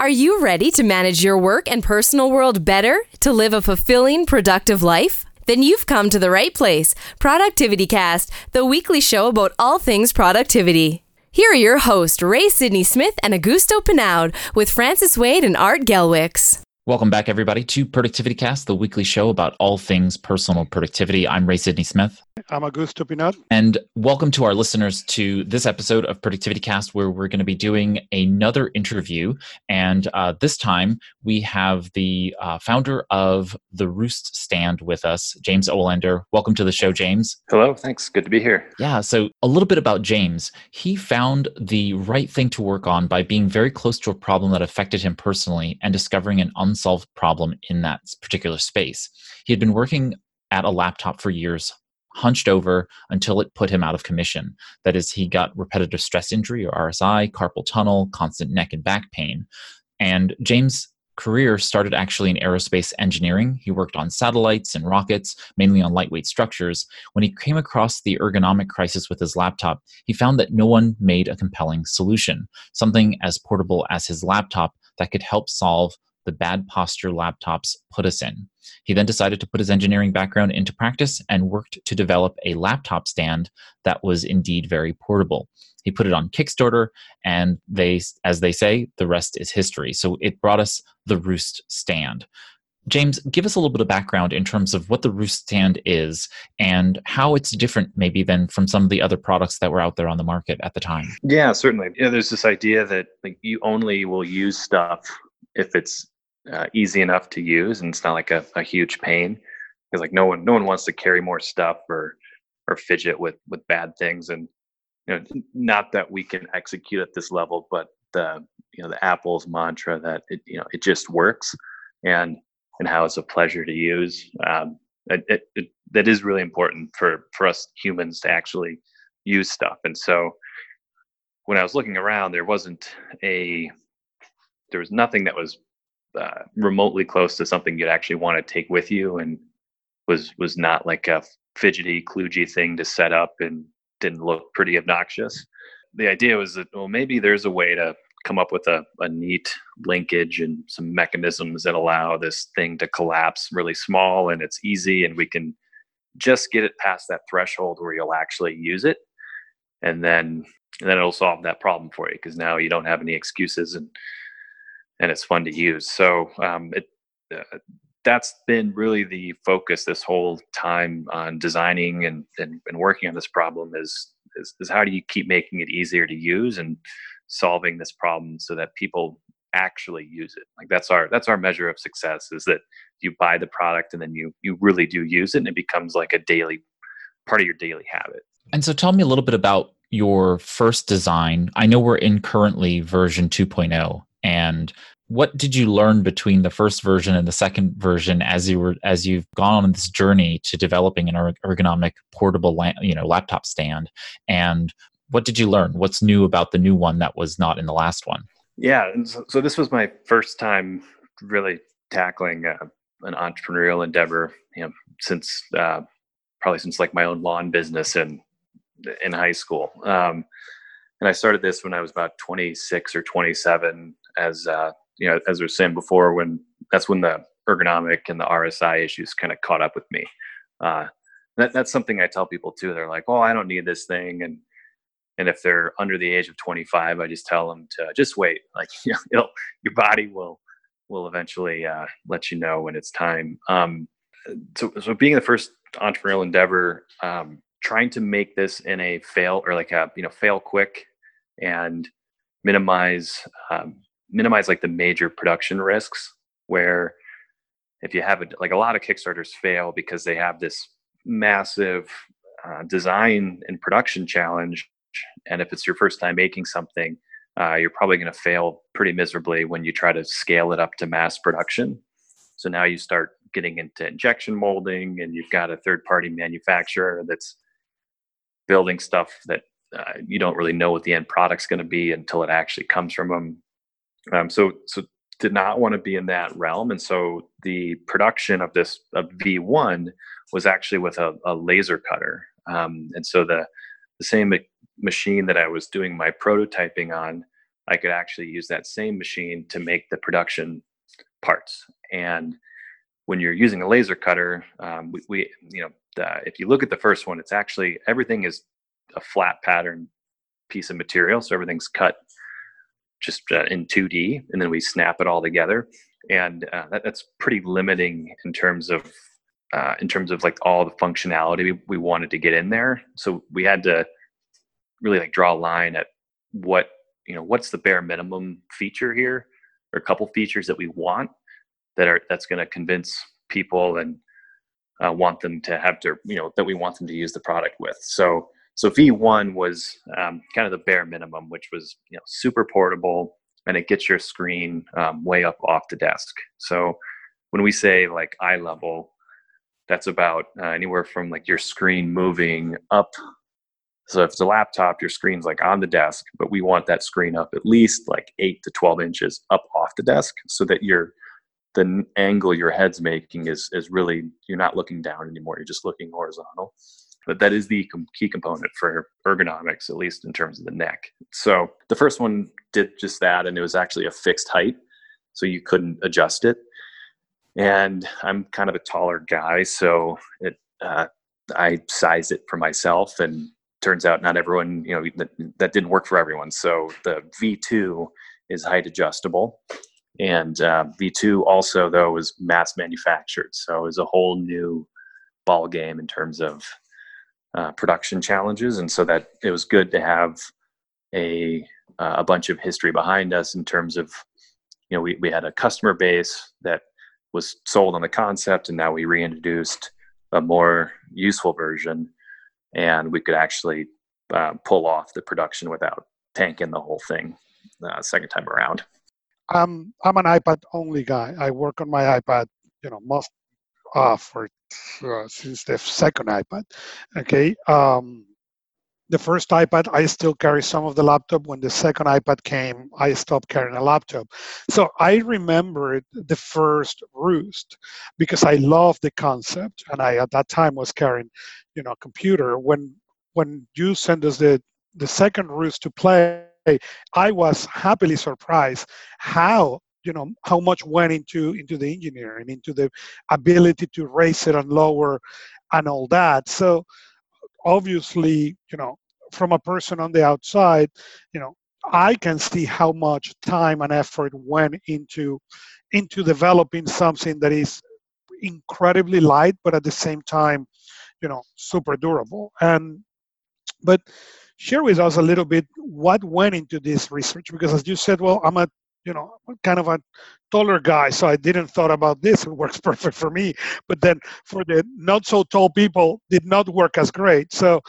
Are you ready to manage your work and personal world better to live a fulfilling, productive life? Then you've come to the right place. Productivity Cast, the weekly show about all things productivity. Here are your hosts, Ray Sidney Smith and Augusto Pinaud, with Francis Wade and Art Gelwicks. Welcome back, everybody, to Productivity Cast, the weekly show about all things personal productivity. I'm Ray Sidney Smith. I'm Augusto Pinaud. And welcome to our listeners to this episode of Productivity Cast, where we're going to be doing another interview. And uh, this time we have the uh, founder of the Roost Stand with us, James Olander. Welcome to the show, James. Hello, thanks. Good to be here. Yeah, so a little bit about James. He found the right thing to work on by being very close to a problem that affected him personally and discovering an unsolved problem in that particular space. He had been working at a laptop for years, hunched over until it put him out of commission. That is, he got repetitive stress injury or RSI, carpal tunnel, constant neck and back pain. And James' career started actually in aerospace engineering. He worked on satellites and rockets, mainly on lightweight structures. When he came across the ergonomic crisis with his laptop, he found that no one made a compelling solution, something as portable as his laptop that could help solve the bad posture laptops put us in. He then decided to put his engineering background into practice and worked to develop a laptop stand that was indeed very portable. He put it on Kickstarter, and they, as they say, the rest is history. So it brought us the Roost stand. James, give us a little bit of background in terms of what the Roost stand is and how it's different, maybe, than from some of the other products that were out there on the market at the time. Yeah, certainly. Yeah, there's this idea that like you only will use stuff if it's uh, easy enough to use and it's not like a, a huge pain because like no one no one wants to carry more stuff or or fidget with with bad things. And you know not that we can execute at this level but the you know the apple's mantra that it you know it just works and and how it's a pleasure to use um, it, it, it, that is really important for for us humans to actually use stuff. And so when i was looking around there wasn't a there was nothing that was uh, remotely close to something you'd actually want to take with you and was was not like a fidgety kludgy thing to set up and didn't look pretty obnoxious. The idea was that well maybe there's a way to come up with a, a neat linkage and some mechanisms that allow this thing to collapse really small and it's easy and we can just get it past that threshold where you'll actually use it. And then and then it'll solve that problem for you because now you don't have any excuses and and it's fun to use. So um, it uh, that's been really the focus this whole time on designing and, and, and working on this problem is, is, is how do you keep making it easier to use and solving this problem so that people actually use it? Like that's our that's our measure of success is that you buy the product and then you you really do use it and it becomes like a daily part of your daily habit. And so tell me a little bit about your first design. I know we're in currently version 2.0 and what did you learn between the first version and the second version as you were as you've gone on this journey to developing an ergonomic portable you know laptop stand? And what did you learn? What's new about the new one that was not in the last one? Yeah so, so, this was my first time really tackling uh, an entrepreneurial endeavor you know since uh, probably since like my own lawn business in in high school. Um, and i started this when i was about 26 or 27 as uh, you know, as I was saying before, when that's when the ergonomic and the RSI issues kind of caught up with me. Uh, that, that's something I tell people too. They're like, "Oh, I don't need this thing," and and if they're under the age of 25, I just tell them to just wait. Like, you know, your body will will eventually uh, let you know when it's time. Um, so, so being the first entrepreneurial endeavor, um, trying to make this in a fail or like a you know fail quick and minimize um, minimize like the major production risks where if you have a, like a lot of kickstarters fail because they have this massive uh, design and production challenge and if it's your first time making something uh, you're probably going to fail pretty miserably when you try to scale it up to mass production. So now you start getting into injection molding and you've got a third party manufacturer that's building stuff that uh, you don't really know what the end product's going to be until it actually comes from them um, so so did not want to be in that realm, and so the production of this of V1 was actually with a, a laser cutter, um, and so the the same machine that I was doing my prototyping on I could actually use that same machine to make the production parts. And when you're using a laser cutter, um, we, we, you know, uh, if you look at the first one, it's actually everything is a flat pattern piece of material, so everything's cut just uh, in 2D, and then we snap it all together, and uh, that, that's pretty limiting in terms of uh, in terms of like all the functionality we, we wanted to get in there. So we had to really like draw a line at what you know what's the bare minimum feature here, or a couple features that we want that are that's going to convince people and uh, want them to have to you know that we want them to use the product with. So so V1 was um, kind of the bare minimum, which was you know super portable and it gets your screen um, way up off the desk. So when we say like eye level, that's about uh, anywhere from like your screen moving up. So if it's a laptop, your screen's like on the desk, but we want that screen up at least like eight to 12 inches up off the desk so that your the angle your head's making is is really you're not looking down anymore. You're just looking horizontal but that is the key component for ergonomics, at least in terms of the neck. So the first one did just that, and it was actually a fixed height, so you couldn't adjust it. And I'm kind of a taller guy, so it uh, I sized it for myself, and turns out not everyone, you know, that, that didn't work for everyone. So the V2 is height adjustable. And uh, V2 also, though, was mass manufactured. So it was a whole new ball game in terms of uh, production challenges, and so that it was good to have a uh, a bunch of history behind us in terms of you know we we had a customer base that was sold on the concept, and now we reintroduced a more useful version, and we could actually uh, pull off the production without tanking the whole thing uh, second time around. I'm I'm an iPad only guy. I work on my iPad, you know, most for uh, since the second iPad. Okay. Um, the first iPad, I still carry some of the laptop. When the second iPad came, I stopped carrying a laptop. So I remember the first Roost because I loved the concept, and I at that time was carrying, you know, a computer. When when you sent us the the second Roost to play, I was happily surprised how you know how much went into into the engineering into the ability to raise it and lower and all that. So obviously you know from a person on the outside you know i can see how much time and effort went into into developing something that is incredibly light but at the same time you know super durable. And but share with us a little bit what went into this research because as you said well i'm a you know kind of a taller guy so i didn't thought about this it works perfect for me but then for the not so tall people did not work as great. So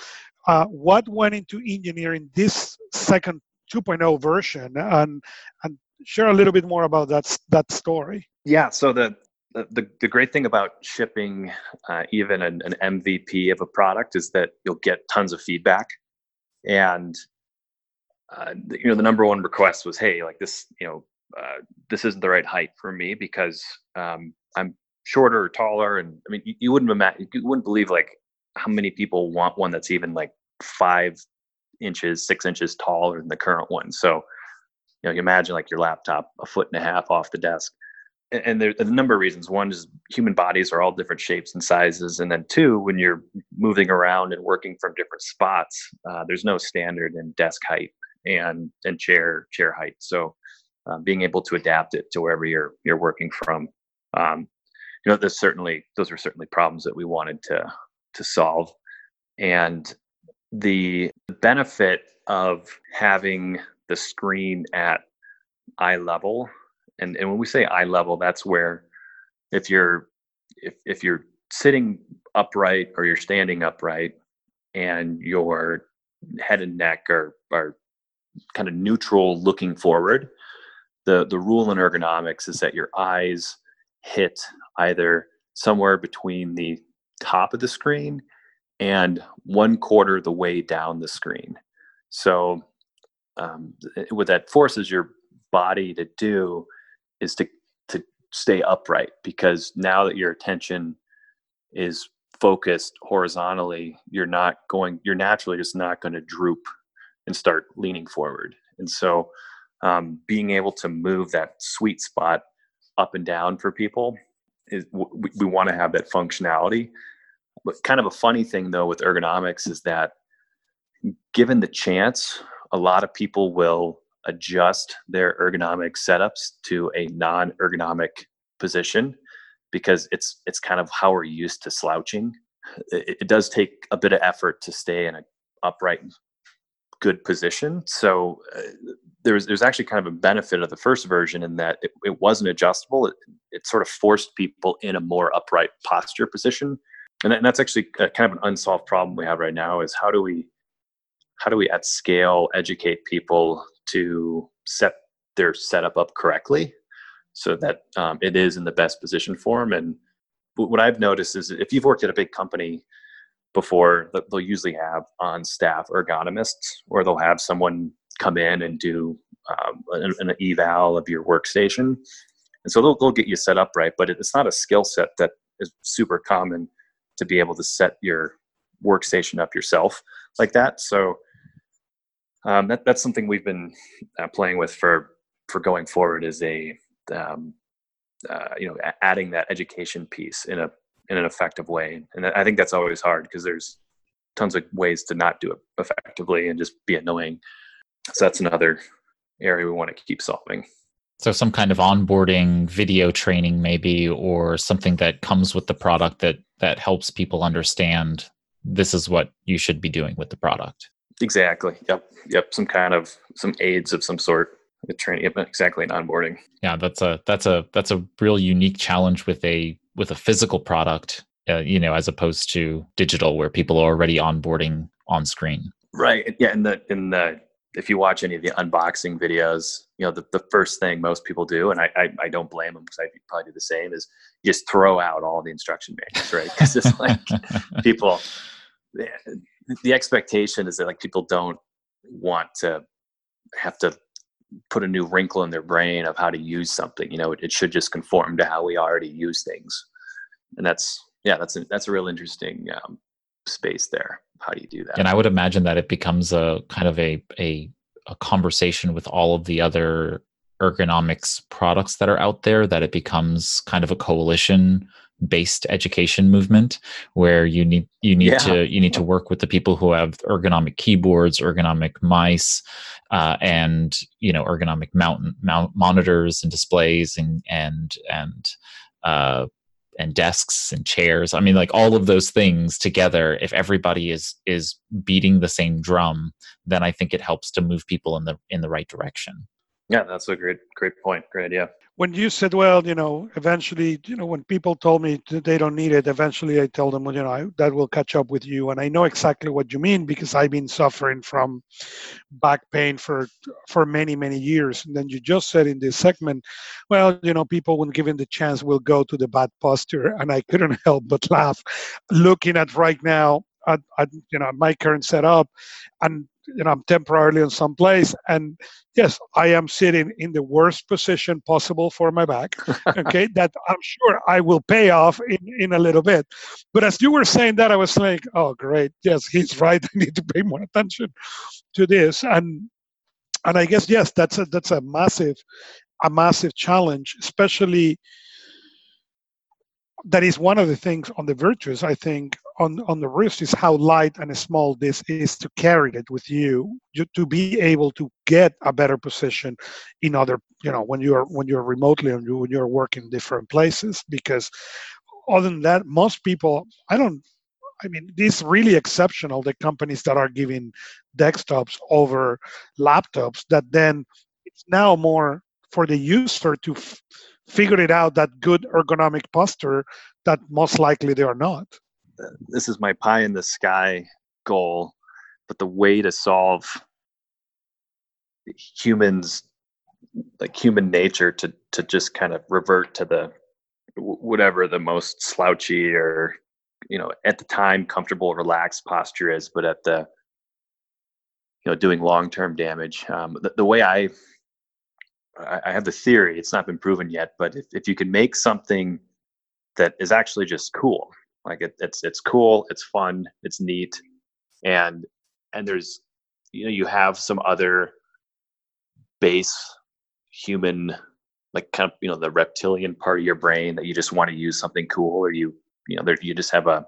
uh, what went into engineering this second 2.0 version? And and share a little bit more about that that story. Yeah so the the, the great thing about shipping uh, even an, an mvp of a product is that you'll get tons of feedback. And uh, you know the number one request was hey like this you know uh, this isn't the right height for me because um, i'm shorter or taller and i mean you, you wouldn't imagine you wouldn't believe like how many people want one that's even like five inches six inches taller than the current one. So you know you imagine like your laptop a foot and a half off the desk. And, and there's a number of reasons. One is human bodies are all different shapes and sizes. And then two when you're moving around and working from different spots uh, there's no standard in desk height and and chair chair height. So um, being able to adapt it to wherever you're you're working from, um, you know, there's certainly those are certainly problems that we wanted to to solve, and the benefit of having the screen at eye level, and and when we say eye level, that's where if you're if if you're sitting upright or you're standing upright and your head and neck are are kind of neutral looking forward. The, the rule in ergonomics is that your eyes hit either somewhere between the top of the screen and one quarter the way down the screen. So, um, what that forces your body to do is to to stay upright because now that your attention is focused horizontally, you're not going. You're naturally just not going to droop and start leaning forward. And so um, being able to move that sweet spot up and down for people is we, we want to have that functionality. But kind of a funny thing though with ergonomics is that given the chance, a lot of people will adjust their ergonomic setups to a non-ergonomic position because it's it's kind of how we're used to slouching. It, it does take a bit of effort to stay in an upright, good position. So uh, there's there's actually kind of a benefit of the first version in that it, it wasn't adjustable. It, it sort of forced people in a more upright posture position, and, that, and that's actually a, kind of an unsolved problem we have right now. Is how do we how do we at scale educate people to set their setup up correctly so that um, it is in the best position for them. And what I've noticed is if you've worked at a big company before, they'll usually have on staff ergonomists, or they'll have someone come in and do um, an, an, eval of your workstation. And so they'll, they'll get you set up right, but it's not a skill set that is super common to be able to set your workstation up yourself like that. So um, that, that's something we've been uh, playing with for for going forward is a um, uh, you know adding that education piece in a in an effective way. And i think that's always hard because there's tons of ways to not do it effectively and just be annoying. So that's another area we want to keep solving. So some kind of onboarding video training maybe or something that comes with the product that that helps people understand this is what you should be doing with the product. Exactly. Yep. Yep. Some kind of some aids of some sort. The training exactly in onboarding. Yeah that's a that's a that's a real unique challenge with a with a physical product uh, you know as opposed to digital where people are already onboarding on screen. Right yeah in the in the if you watch any of the unboxing videos you know the, the first thing most people do and i i, I don't blame them because i probably do the same is just throw out all the instruction manuals right? Because it's like people the expectation is that like people don't want to have to put a new wrinkle in their brain of how to use something. You know, it, it should just conform to how we already use things, and that's yeah, that's a, that's a real interesting um, space there. How do you do that? And I would imagine that it becomes a kind of a a, a conversation with all of the other ergonomics products that are out there. That it becomes kind of a coalition based education movement where you need you need yeah. to you need to work with the people who have ergonomic keyboards ergonomic mice uh, and you know ergonomic mount, mount monitors and displays and and and uh, and desks and chairs. I mean like all of those things together if everybody is is beating the same drum then i think it helps to move people in the in the right direction. Yeah that's a great great point great idea when you said, well, you know, eventually, you know, when people told me they don't need it, eventually I tell them, well, you know, I, that will catch up with you. And I know exactly what you mean because I've been suffering from back pain for for many, many years. And then you just said in this segment, well, you know, people when given the chance will go to the bad posture. And I couldn't help but laugh looking at right now at, at you know my current setup and you know i'm temporarily in some place and yes i am sitting in the worst position possible for my back okay that i'm sure i will pay off in, in a little bit. But as you were saying that i was like oh great. Yes he's right. I need to pay more attention to this. And and i guess yes that's a that's a massive a massive challenge especially that is one of the things on the virtues i think on on the Roost is how light and small this is to carry it with you, to be able to get a better position in other you know when you're when you're remotely and you, when you're working different places because other than that most people i don't i mean it's really exceptional the companies that are giving desktops over laptops that then it's now more for the user to f- figure it out that good ergonomic posture that most likely they are not. This is my pie in the sky goal, but the way to solve humans like human nature to to just kind of revert to the whatever the most slouchy or you know at the time comfortable relaxed posture is but at the you know doing long-term damage. Um, the, the way I, I have the theory it's not been proven yet but if, if you can make something that is actually just cool like it, it's it's cool, it's fun, it's neat, and and there's you know you have some other base human like kind of you know the reptilian part of your brain that you just want to use something cool or you you know there, you just have a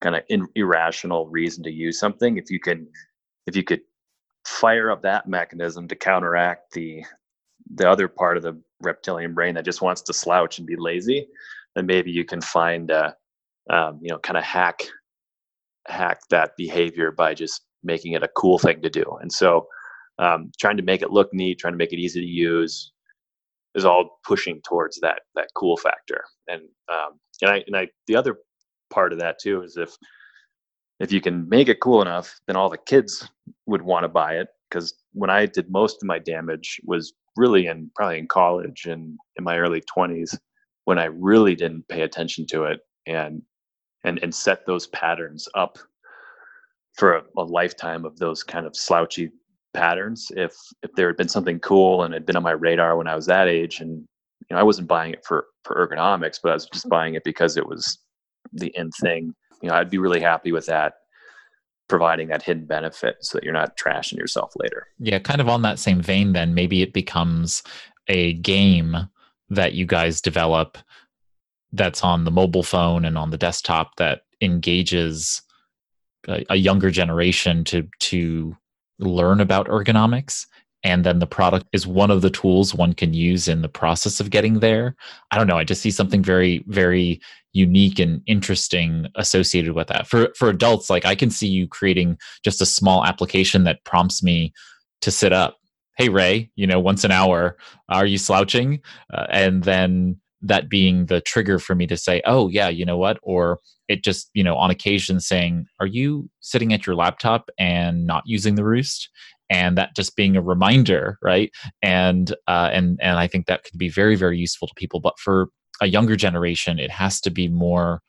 kind of in, irrational reason to use something. If you can if you could fire up that mechanism to counteract the the other part of the reptilian brain that just wants to slouch and be lazy then maybe you can find uh, um, you know kind of hack hack that behavior by just making it a cool thing to do. And so um, trying to make it look neat trying to make it easy to use is all pushing towards that that cool factor. And um, and I and I the other part of that too is if if you can make it cool enough then all the kids would want to buy it because when I did most of my damage was really in probably in college and in my early 20s when I really didn't pay attention to it and and and set those patterns up for a, a lifetime of those kind of slouchy patterns if if there had been something cool and had been on my radar when I was that age and you know I wasn't buying it for for ergonomics but I was just mm-hmm. buying it because it was the end thing you know I'd be really happy with that providing that hidden benefit so that you're not trashing yourself later. Yeah kind of on that same vein then maybe it becomes a game that you guys develop that's on the mobile phone and on the desktop that engages a, a younger generation to to learn about ergonomics. And then the product is one of the tools one can use in the process of getting there. I don't know i just see something very very unique and interesting associated with that. For for adults like i can see you creating just a small application that prompts me to sit up hey ray you know once an hour are you slouching? Uh, and then that being the trigger for me to say oh yeah you know what? Or it just you know on occasion saying are you sitting at your laptop and not using the roost? And that just being a reminder right? And uh, and and i think that could be very very useful to people. But for a younger generation it has to be more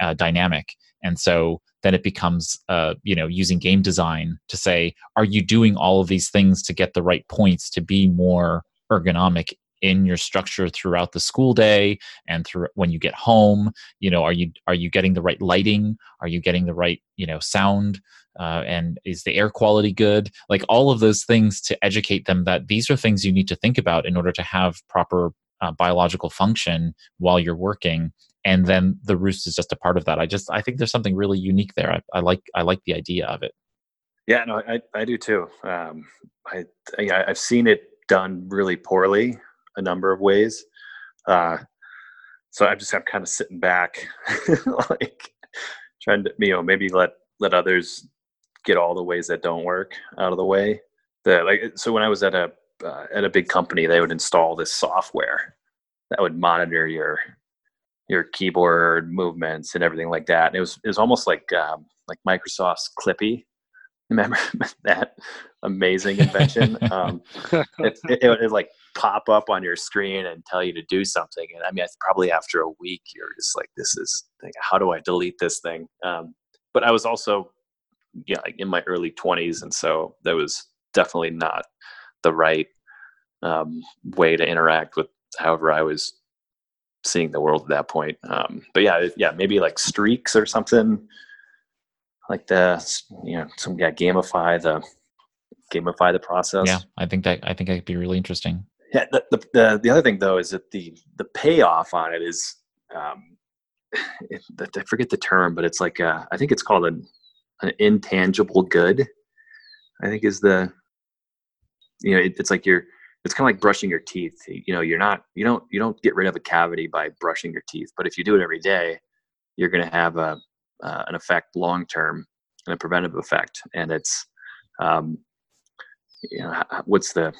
uh, dynamic. And so then it becomes uh, you know using game design to say are you doing all of these things to get the right points to be more ergonomic in your structure throughout the school day and through when you get home? You know are you are you getting the right lighting? Are you getting the right you know sound? Uh, and is the air quality good? Like all of those things to educate them that these are things you need to think about in order to have proper uh, biological function while you're working and then the roost is just a part of that i just i think there's something really unique there i, I like i like the idea of it yeah no i, I do too um, I, I i've seen it done really poorly a number of ways. Uh, so I'm just I'm kind of sitting back, like trying to you know maybe let let others get all the ways that don't work out of the way. The like so when I was at a uh, at a big company, they would install this software that would monitor your your keyboard movements and everything like that. And it was it was almost like um, like Microsoft's Clippy. Remember that amazing invention? um, it, it, it, it, like pop up on your screen and tell you to do something. And I mean, probably after a week, you're just like, this is, how do I delete this thing? Um, but I was also, yeah, like in my early 20s. And so that was definitely not the right um, way to interact with however I was seeing the world at that point. Um, but yeah, yeah, maybe like streaks or something like the, you know, some, yeah, gamify the, gamify the process. Yeah, I think that I think that could be really interesting. Yeah, the, the, the, the other thing though is that the the payoff on it is um, it, I forget the term, but it's like a, I think it's called an, an intangible good. I think is the you know it, it's like you're it's kind of like brushing your teeth. You know, you're not you don't you don't get rid of a cavity by brushing your teeth, but if you do it every day, you're going to have a uh, an effect long term and a preventive effect. And it's um, you know what's the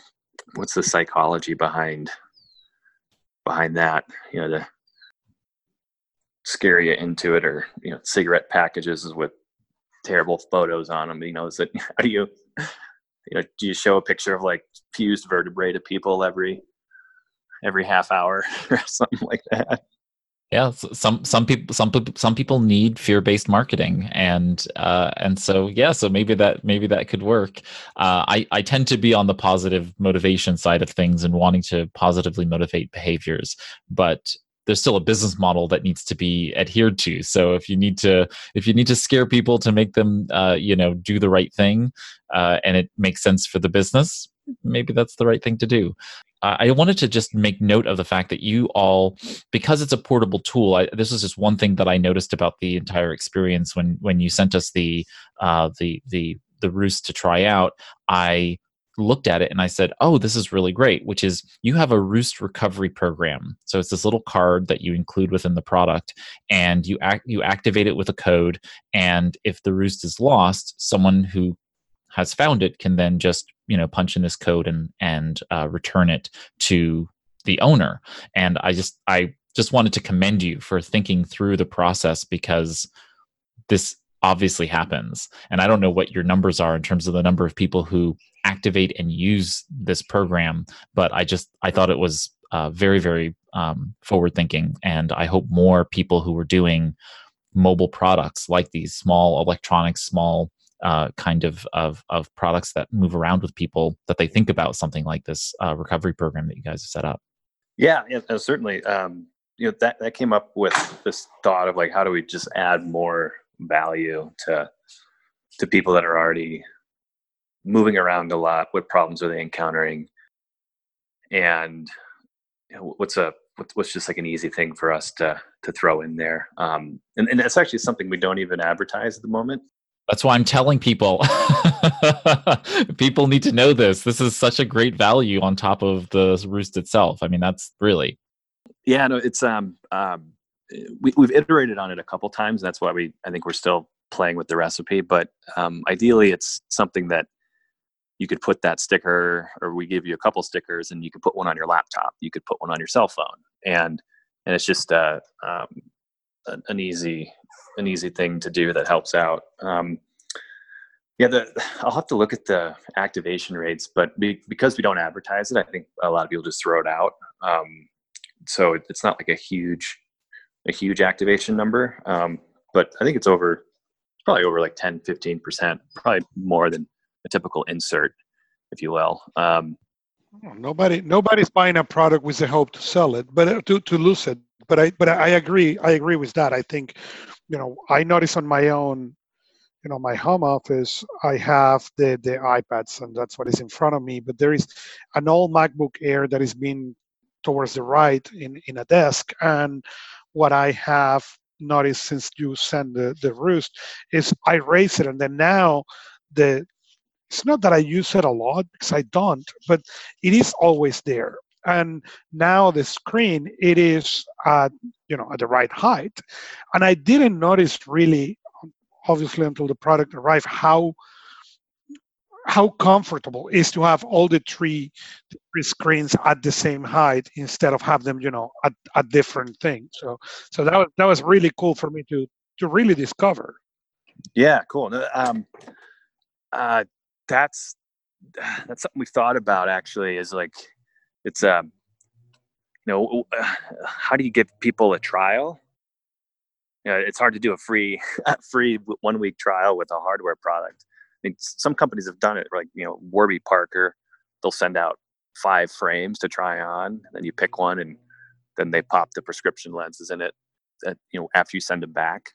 what's the psychology behind behind that you know to scare you into it or you know cigarette packages with terrible photos on them you know is it how do you you know do you show a picture of like fused vertebrae to people every every half hour or something like that? Yeah some some people some some people need fear-based marketing and uh, and so yeah so maybe that maybe that could work. Uh, i i tend to be on the positive motivation side of things and wanting to positively motivate behaviors but there's still a business model that needs to be adhered to so if you need to if you need to scare people to make them uh, you know do the right thing uh, and it makes sense for the business maybe that's the right thing to do. I wanted to just make note of the fact that you all, because it's a portable tool. I, this is just one thing that I noticed about the entire experience when when you sent us the uh, the the the roost to try out. I looked at it and I said, "Oh, this is really great." Which is you have a roost recovery program. So it's this little card that you include within the product, and you act you activate it with a code. And if the roost is lost, someone who has found it can then just you know punch in this code and and uh, return it to the owner and i just i just wanted to commend you for thinking through the process because this obviously happens and i don't know what your numbers are in terms of the number of people who activate and use this program but i just i thought it was uh, very very um, forward thinking and i hope more people who are doing mobile products like these small electronics small uh, kind of, of of products that move around with people that they think about something like this uh, recovery program that you guys have set up. Yeah, yeah certainly. Um, you know that that came up with this thought of like how do we just add more value to to people that are already moving around a lot. What problems are they encountering? And what's a what's just like an easy thing for us to to throw in there um, and, and that's actually something we don't even advertise at the moment that's why I'm telling people. people need to know this. This is such a great value on top of the roost itself. I mean, that's really. Yeah, no, it's um, um we, we've iterated on it a couple times. That's why we I think we're still playing with the recipe. But um, ideally, it's something that you could put that sticker, or we give you a couple stickers, and you could put one on your laptop. You could put one on your cell phone, and and it's just uh, um, an easy an easy thing to do that helps out. Um, yeah, the, I'll have to look at the activation rates, but be, because we don't advertise it, I think a lot of people just throw it out. Um, so it, it's not like a huge, a huge activation number. Um, but I think it's over, probably over like 10, 15%, probably more than a typical insert, if you will. Um, nobody, nobody's buying a product with the hope to sell it, but uh, to, to lose it. But I, but I agree. I agree with that. I think you know, I notice on my own, you know, my home office, I have the the iPads, and that's what is in front of me. But there is an old MacBook Air that is being towards the right in in a desk, and what I have noticed since you sent the the roost is I raise it, and then now the it's not that I use it a lot because I don't, but it is always there. And now the screen it is at you know at the right height. And i didn't notice really obviously until the product arrived how how comfortable is to have all the three, three screens at the same height instead of have them you know at, at different things. So so that was that was really cool for me to to really discover. Yeah cool. Um uh that's that's something we thought about actually is like it's um you know how do you give people a trial? You know, it's hard to do a free free one week trial with a hardware product mean, some companies have done it like you know warby parker they'll send out five frames to try on and then you pick one and then they pop the prescription lenses in it that you know after you send them back.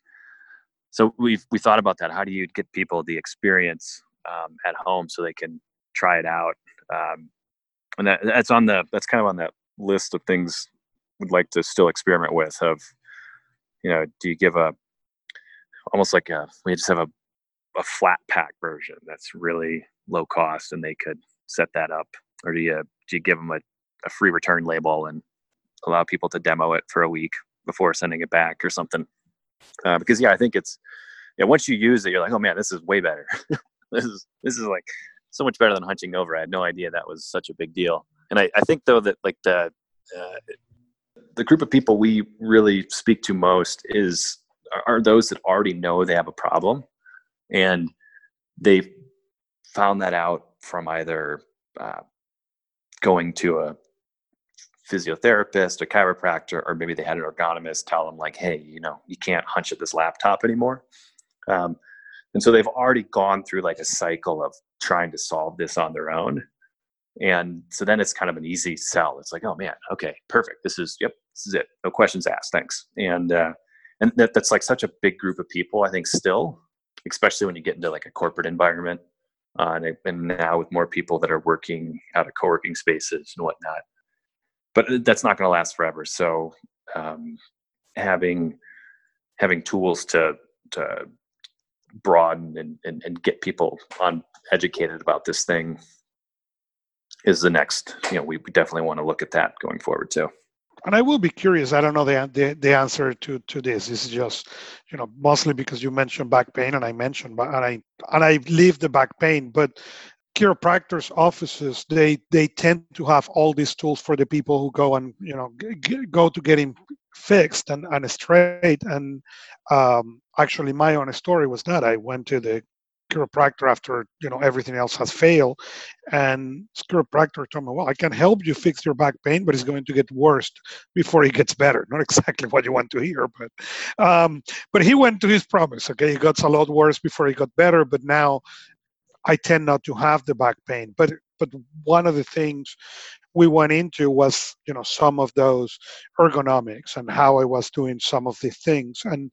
So we've we thought about that how do you get people the experience um, at home so they can try it out um, and that that's on the that's kind of on that list of things we'd like to still experiment with of you know do you give a almost like a we just have a, a flat pack version that's really low cost and they could set that up or do you do you give them a, a free return label and allow people to demo it for a week before sending it back or something uh, because yeah i think it's yeah once you use it you're like oh man this is way better this is this is like so much better than hunching over. I had no idea that was such a big deal. And I, I think though that like the uh, the group of people we really speak to most is are those that already know they have a problem, and they found that out from either uh, going to a physiotherapist, a chiropractor, or maybe they had an ergonomist tell them like, "Hey, you know, you can't hunch at this laptop anymore." Um, and so they've already gone through like a cycle of trying to solve this on their own. And so then it's kind of an easy sell. It's like oh man okay perfect. This is yep this is it. No questions asked. Thanks. And uh and that, that's like such a big group of people i think still especially when you get into like a corporate environment uh, and, and now with more people that are working out of co-working spaces and whatnot. But that's not going to last forever. So um, having having tools to to broaden and, and, and get people on educated about this thing is the next you know we definitely want to look at that going forward too and I will be curious. I don't know the, the, the answer to to this. This is just, you know, mostly because you mentioned back pain, and I mentioned, and I and I leave the back pain, but chiropractors offices they they tend to have all these tools for the people who go and you know g- go to getting fixed and, and straight and um, actually my own story was that i went to the chiropractor after you know everything else has failed. And chiropractor told me well i can help you fix your back pain but it's going to get worse before it gets better. Not exactly what you want to hear but um, but he went to his promise okay? It got a lot worse before it got better but now i tend not to have the back pain. But but one of the things we went into was you know some of those ergonomics and how I was doing some of the things. And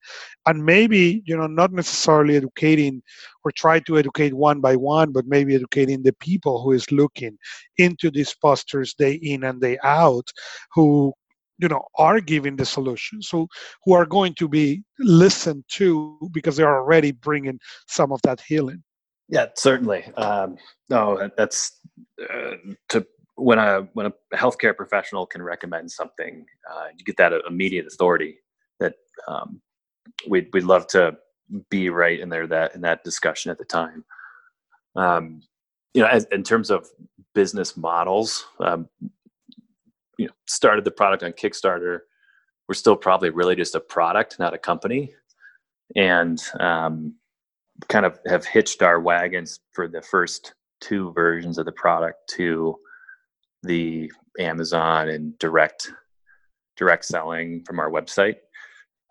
and maybe you know not necessarily educating or try to educate one by one but maybe educating the people who is looking into these posters day in and day out who you know are giving the solution. So who are going to be listened to because they're already bringing some of that healing. Yeah certainly. Um, no that's uh, to when a when a healthcare professional can recommend something, uh, you get that immediate authority that um, we'd we'd love to be right in there that in that discussion at the time. Um, you know, as, in terms of business models, um, you know, started the product on Kickstarter. We're still probably really just a product, not a company, and um, kind of have hitched our wagons for the first two versions of the product to the Amazon and direct direct selling from our website.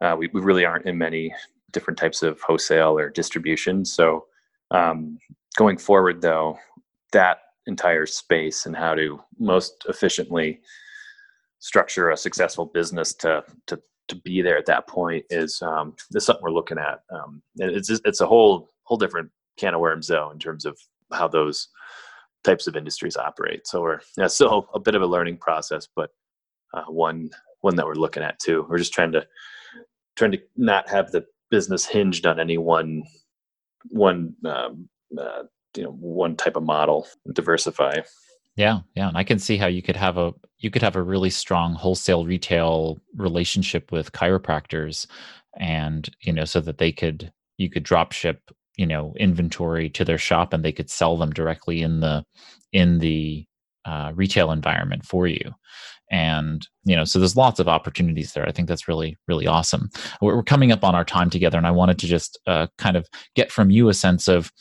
Uh, we, we really aren't in many different types of wholesale or distribution. So um, going forward, though, that entire space and how to most efficiently structure a successful business to to to be there at that point is um, is something we're looking at. Um, it's it's a whole whole different can of worms though in terms of how those types of industries operate. So we're still a bit of a learning process, but uh, one one that we're looking at too. We're just trying to trying to not have the business hinged on any one one um, uh, you know one type of model. Diversify. Yeah, yeah, and I can see how you could have a you could have a really strong wholesale retail relationship with chiropractors, and you know so that they could you could drop ship you know inventory to their shop and they could sell them directly in the in the uh, retail environment for you. And you know so there's lots of opportunities there. I think that's really really awesome. We're, coming up on our time together and i wanted to just uh, kind of get from you a sense of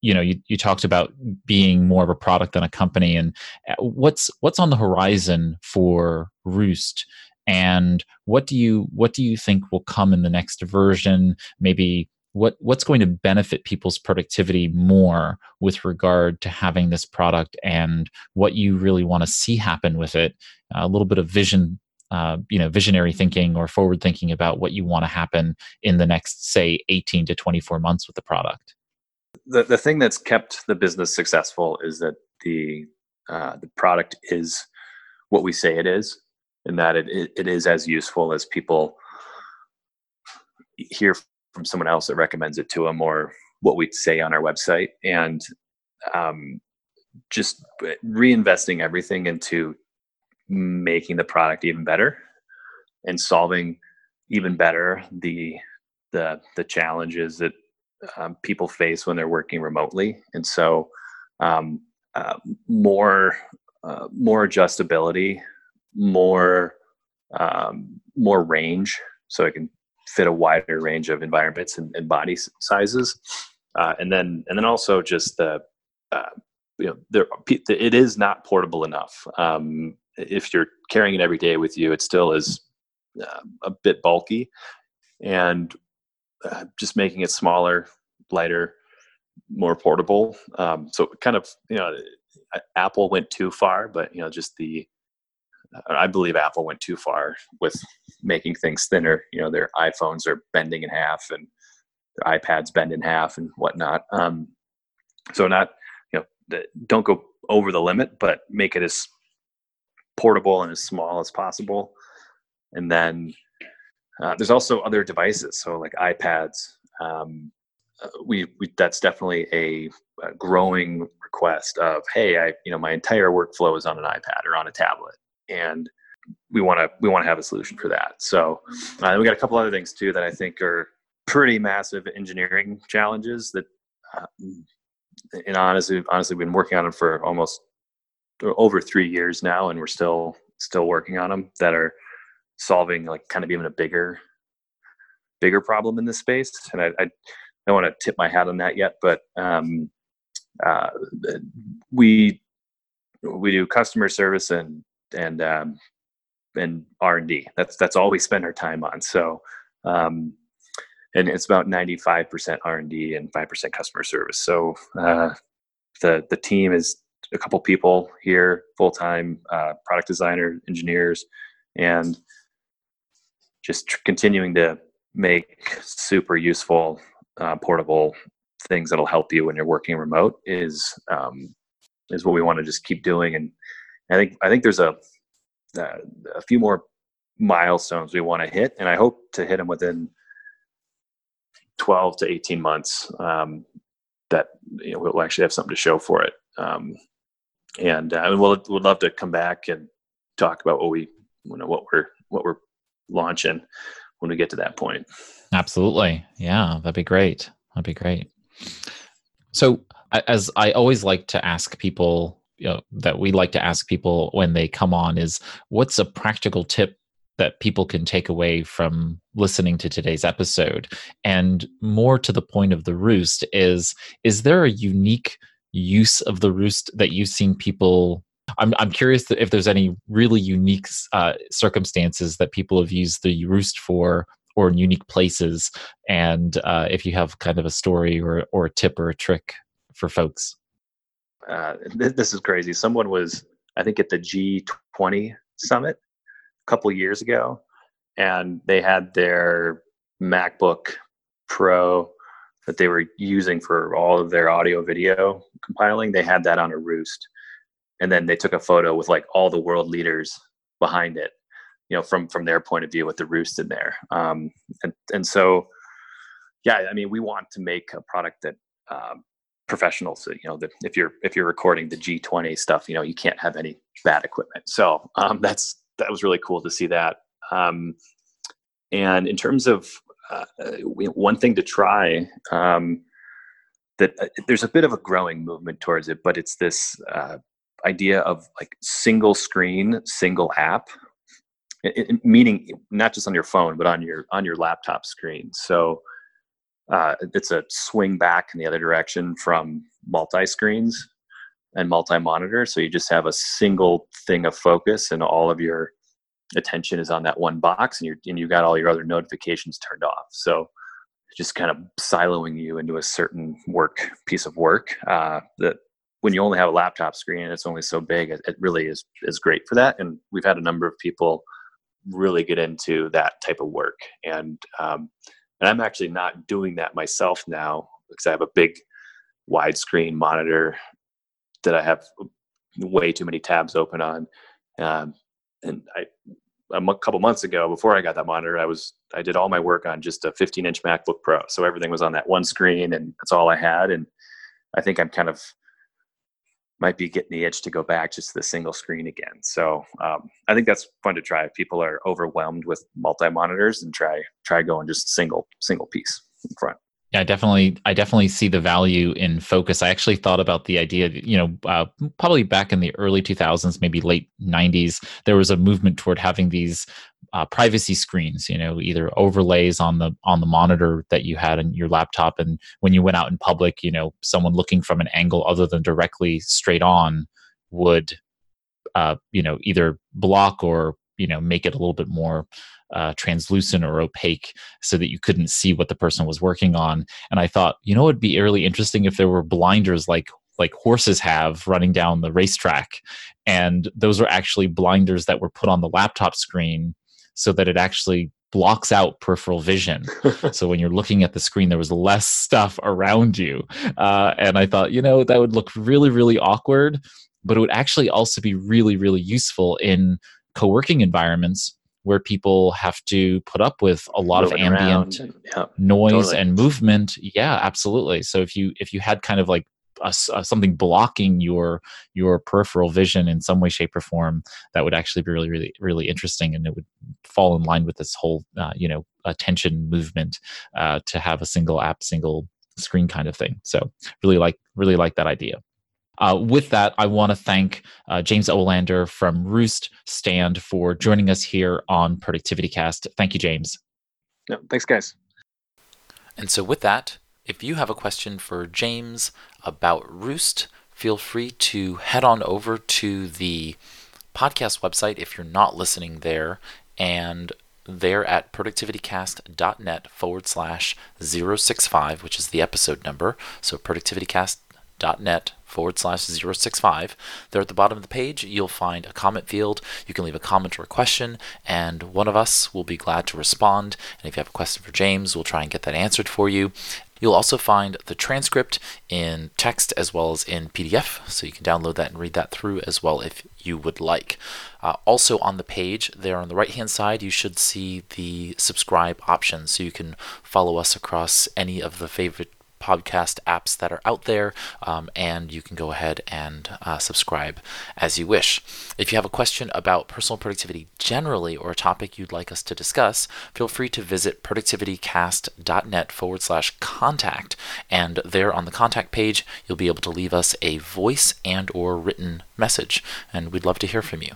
you know you, you talked about being more of a product than a company and uh, what's what's on the horizon for roost? And what do you what do you think will come in the next version? Maybe what what's going to benefit people's productivity more with regard to having this product and what you really want to see happen with it? A little bit of vision uh, you know visionary thinking or forward thinking about what you want to happen in the next say 18 to 24 months with the product. The, the thing that's kept the business successful is that the uh, the product is what we say it is and that it, it, it is as useful as people hear from someone else that recommends it to them or what we say on our website. And um, just reinvesting everything into making the product even better and solving even better the the the challenges that um, people face when they're working remotely. And so um, uh, more uh, more adjustability more um, more range so it can fit a wider range of environments and, and body sizes, uh, and then and then also just the uh, you know there it is not portable enough. Um, if you're carrying it every day with you, it still is uh, a bit bulky, and uh, just making it smaller, lighter, more portable. Um, so kind of you know Apple went too far, but you know just the I believe Apple went too far with making things thinner. You know, their iPhones are bending in half and their iPads bend in half and whatnot. Um, so not you know, don't go over the limit, but make it as portable and as small as possible. And then uh, there's also other devices, so like iPads. Um, uh, we, we, that's definitely a, a, growing request of hey, I you know my entire workflow is on an iPad or on a tablet, and we want to we want to have a solution for that. So uh, we got a couple other things too that I think are pretty massive engineering challenges that, uh, and honestly, honestly, we've been working on them for almost over three years now, and we're still still working on them that are solving like kind of even a bigger bigger problem in this space. And I, I don't want to tip my hat on that yet, but um, uh, we we do customer service and and um, and R and D. That's that's all we spend our time on. So, um, and it's about ninety five percent R and D and five percent customer service. So, uh, the the team is a couple people here, full time uh, product designer, engineers, and just tr- continuing to make super useful, uh, portable things that'll help you when you're working remote is um, is what we want to just keep doing. And I think I think there's a uh, a few more milestones we want to hit, and I hope to hit them within 12 to 18 months. Um, that you know, we'll actually have something to show for it. Um, and uh, we'll would love to come back and talk about what we you know what we're what we're launching when we get to that point. Absolutely, yeah, that'd be great. That'd be great. So, as I always like to ask people you know, that we like to ask people when they come on is what's a practical tip that people can take away from listening to today's episode? And more to the point of the roost is is there a unique use of the roost that you've seen people i'm, I'm curious if there's any really unique uh, circumstances that people have used the roost for or in unique places? And uh, if you have kind of a story or, or a tip or a trick for folks uh, this, this is crazy. Someone was, I think, at the G20 summit a couple years ago, and they had their MacBook Pro that they were using for all of their audio video compiling. They had that on a roost, and then they took a photo with like all the world leaders behind it, you know, from from their point of view with the roost in there. Um, and and so, yeah, I mean, we want to make a product that um, professionals you know the, if you're if you're recording the g20 stuff you know you can't have any bad equipment. So um, that's that was really cool to see that. Um, and in terms of uh, one thing to try um, that uh, there's a bit of a growing movement towards it but it's this uh, idea of like single screen single app. It, it, meaning not just on your phone but on your on your laptop screen. So uh, it's a swing back in the other direction from multi screens and multi monitor. So you just have a single thing of focus, and all of your attention is on that one box, and you and you got all your other notifications turned off. So just kind of siloing you into a certain work piece of work uh, that when you only have a laptop screen and it's only so big it, it really is is great for that and we've had a number of people really get into that type of work and um, and I'm actually not doing that myself now because I have a big widescreen monitor that I have way too many tabs open on. Um, and I, a couple months ago, before I got that monitor, I was I did all my work on just a 15 inch MacBook Pro, so everything was on that one screen, and that's all I had. And I think I'm kind of might be getting the itch to go back just to the single screen again. So um, I think that's fun to try if people are overwhelmed with multi monitors and try try going just single single piece in front. Yeah, I definitely, I definitely see the value in focus. I actually thought about the idea, you know, uh, probably back in the early 2000s, maybe late 90s, there was a movement toward having these uh, privacy screens you know either overlays on the on the monitor that you had in your laptop and when you went out in public you know someone looking from an angle other than directly straight on would uh, you know either block or you know make it a little bit more uh, translucent or opaque so that you couldn't see what the person was working on and i thought you know it would be really interesting if there were blinders like like horses have running down the racetrack and those are actually blinders that were put on the laptop screen so that it actually blocks out peripheral vision. so when you're looking at the screen, there was less stuff around you. Uh, and I thought, you know, that would look really, really awkward, but it would actually also be really, really useful in co working environments where people have to put up with a lot Moving of ambient yeah, noise totally. and movement. Yeah absolutely. So if you if you had kind of like a, a, something blocking your your peripheral vision in some way shape or form that would actually be really really really interesting and it would fall in line with this whole uh, you know attention movement uh, to have a single app single screen kind of thing. So really like really like that idea uh, with that, I want to thank uh, James Olander from Roost Stand for joining us here on Productivity Cast. Thank you, James. No, thanks, guys. And so, with that, if you have a question for James about Roost, feel free to head on over to the podcast website if you're not listening there. And there at productivitycast.net forward slash 065, which is the episode number. So productivitycast.net forward slash 065. There at the bottom of the page, you'll find a comment field. You can leave a comment or a question, and one of us will be glad to respond. And if you have a question for James, we'll try and get that answered for you. You'll also find the transcript in text as well as in PDF, so you can download that and read that through as well if you would like. Uh, also on the page, there on the right hand side, you should see the subscribe option, so you can follow us across any of the favorite podcast apps that are out there, um, and you can go ahead and uh, subscribe as you wish. If you have a question about personal productivity generally or a topic you'd like us to discuss, feel free to visit productivitycast.net forward slash contact, and there on the contact page, you'll be able to leave us a voice and or written message, and we'd love to hear from you.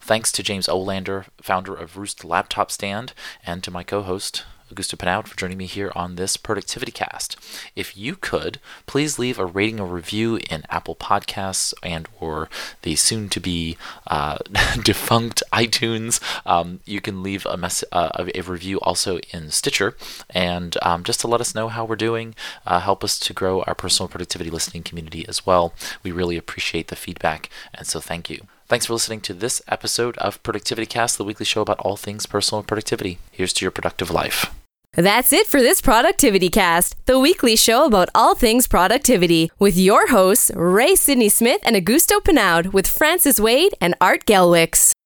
Thanks to James Olander, founder of Roost Laptop Stand, and to my co-host, Augusto Pinaud for joining me here on this Productivity Cast. If you could, please leave a rating or review in Apple Podcasts and or the soon-to-be uh, defunct iTunes. Um, you can leave a, mess- uh, a review also in Stitcher, and um, just to let us know how we're doing, uh, help us to grow our personal productivity listening community as well. We really appreciate the feedback, and so thank you. Thanks for listening to this episode of Productivity Cast, the weekly show about all things personal productivity. Here's to your productive life. That's it for this Productivity Cast, the weekly show about all things productivity, with your hosts, Ray Sidney Smith and Augusto Pinaud, with Francis Wade and Art Gelwicks.